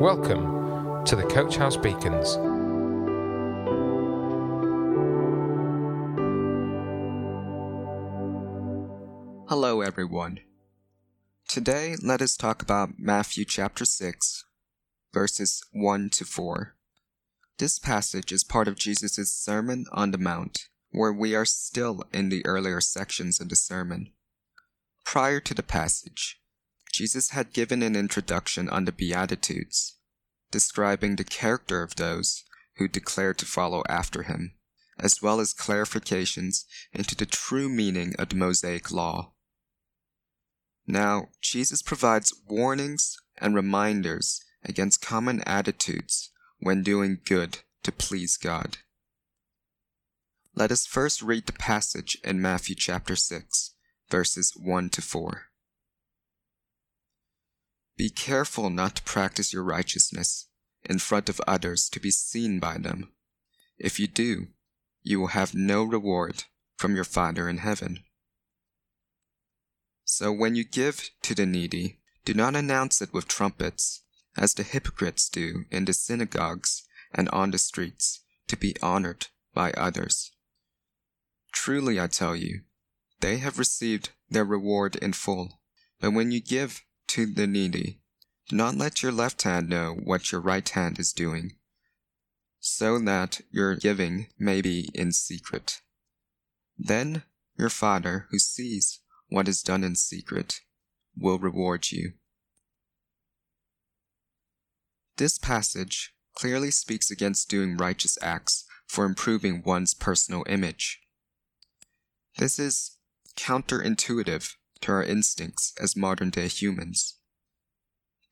Welcome to the Coach House Beacons. Hello, everyone. Today, let us talk about Matthew chapter 6, verses 1 to 4. This passage is part of Jesus' Sermon on the Mount, where we are still in the earlier sections of the sermon. Prior to the passage, Jesus had given an introduction on the Beatitudes, describing the character of those who declare to follow after him, as well as clarifications into the true meaning of the Mosaic Law. Now, Jesus provides warnings and reminders against common attitudes when doing good to please God. Let us first read the passage in Matthew chapter 6, verses 1 to 4. Be careful not to practice your righteousness in front of others to be seen by them. If you do, you will have no reward from your Father in heaven. So when you give to the needy, do not announce it with trumpets, as the hypocrites do in the synagogues and on the streets, to be honored by others. Truly I tell you, they have received their reward in full. But when you give to the needy, do not let your left hand know what your right hand is doing, so that your giving may be in secret. Then your Father, who sees what is done in secret, will reward you. This passage clearly speaks against doing righteous acts for improving one's personal image. This is counterintuitive to our instincts as modern day humans.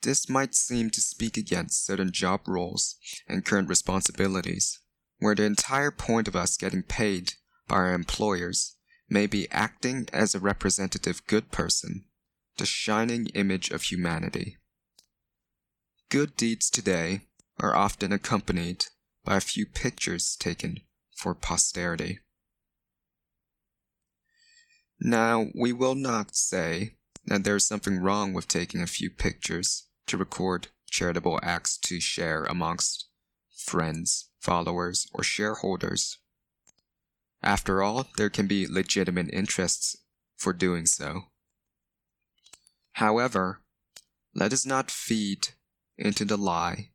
This might seem to speak against certain job roles and current responsibilities, where the entire point of us getting paid by our employers may be acting as a representative good person, the shining image of humanity. Good deeds today are often accompanied by a few pictures taken for posterity. Now, we will not say that there is something wrong with taking a few pictures to record charitable acts to share amongst friends, followers, or shareholders. After all, there can be legitimate interests for doing so. However, let us not feed into the lie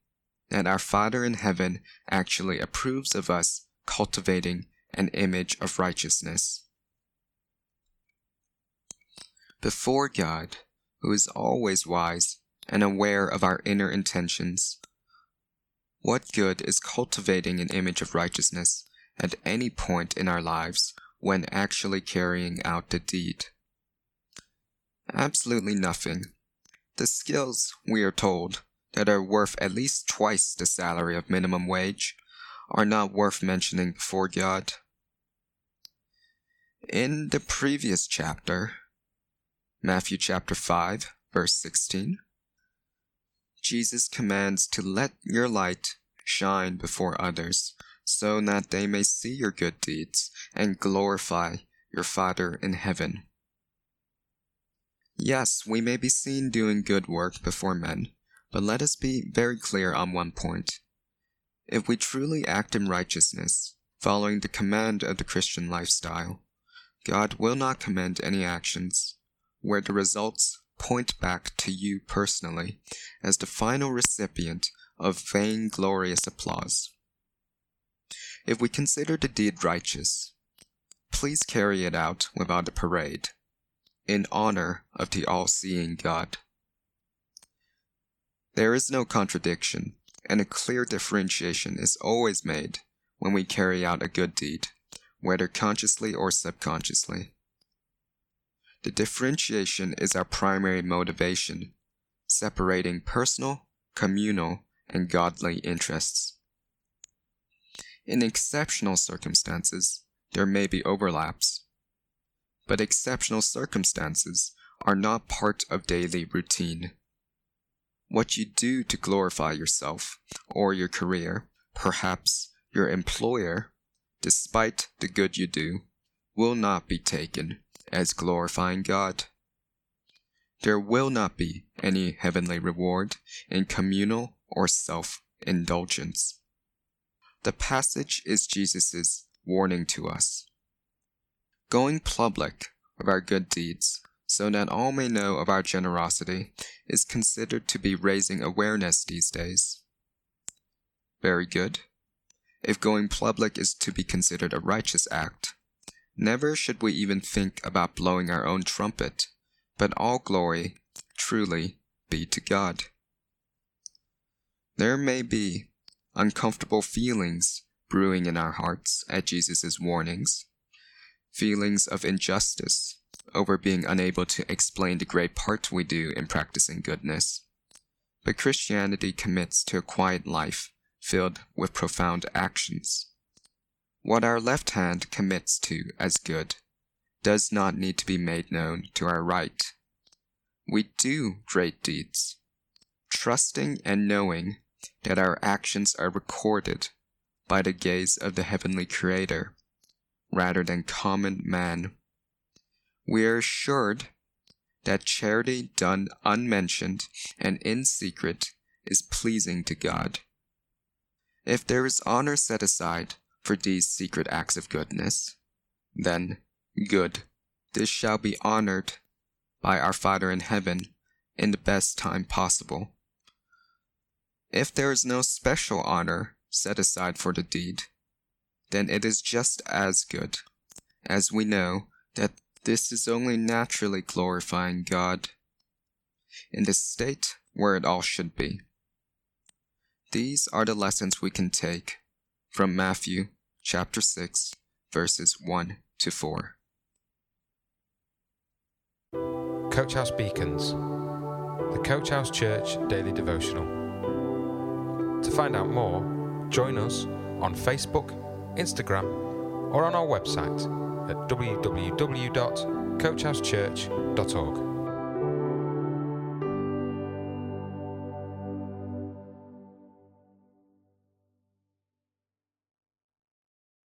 that our Father in heaven actually approves of us cultivating an image of righteousness. Before God, who is always wise and aware of our inner intentions, what good is cultivating an image of righteousness at any point in our lives when actually carrying out the deed? Absolutely nothing. The skills, we are told, that are worth at least twice the salary of minimum wage are not worth mentioning before God. In the previous chapter, Matthew chapter 5, verse 16, Jesus commands to let your light shine before others, so that they may see your good deeds and glorify your Father in heaven. Yes, we may be seen doing good work before men, but let us be very clear on one point. If we truly act in righteousness, following the command of the Christian lifestyle, God will not commend any actions where the results point back to you personally as the final recipient of vainglorious applause. If we consider the deed righteous, please carry it out without a parade, in honor of the all seeing God. There is no contradiction, and a clear differentiation is always made when we carry out a good deed, whether consciously or subconsciously. The differentiation is our primary motivation, separating personal, communal, and godly interests. In exceptional circumstances, there may be overlaps, but exceptional circumstances are not part of daily routine what you do to glorify yourself or your career, perhaps your employer, despite the good you do, will not be taken as glorifying God. there will not be any heavenly reward in communal or self indulgence. The passage is Jesus' warning to us. Going public of our good deeds, so that all may know of our generosity, is considered to be raising awareness these days. Very good. If going public is to be considered a righteous act, never should we even think about blowing our own trumpet, but all glory, truly, be to God. There may be uncomfortable feelings brewing in our hearts at Jesus' warnings, feelings of injustice over being unable to explain the great part we do in practicing goodness. But Christianity commits to a quiet life filled with profound actions. What our left hand commits to as good does not need to be made known to our right. We do great deeds, trusting and knowing that our actions are recorded by the gaze of the heavenly Creator rather than common man. We are assured that charity done unmentioned and in secret is pleasing to God. If there is honor set aside for these secret acts of goodness, then good, this shall be honored by our Father in heaven in the best time possible. If there is no special honor set aside for the deed, then it is just as good, as we know that this is only naturally glorifying God in the state where it all should be. These are the lessons we can take from Matthew chapter 6, verses 1 to 4. Coach House Beacons, the Coach House Church Daily Devotional. To find out more, join us on Facebook, Instagram, or on our website at www.coachhousechurch.org.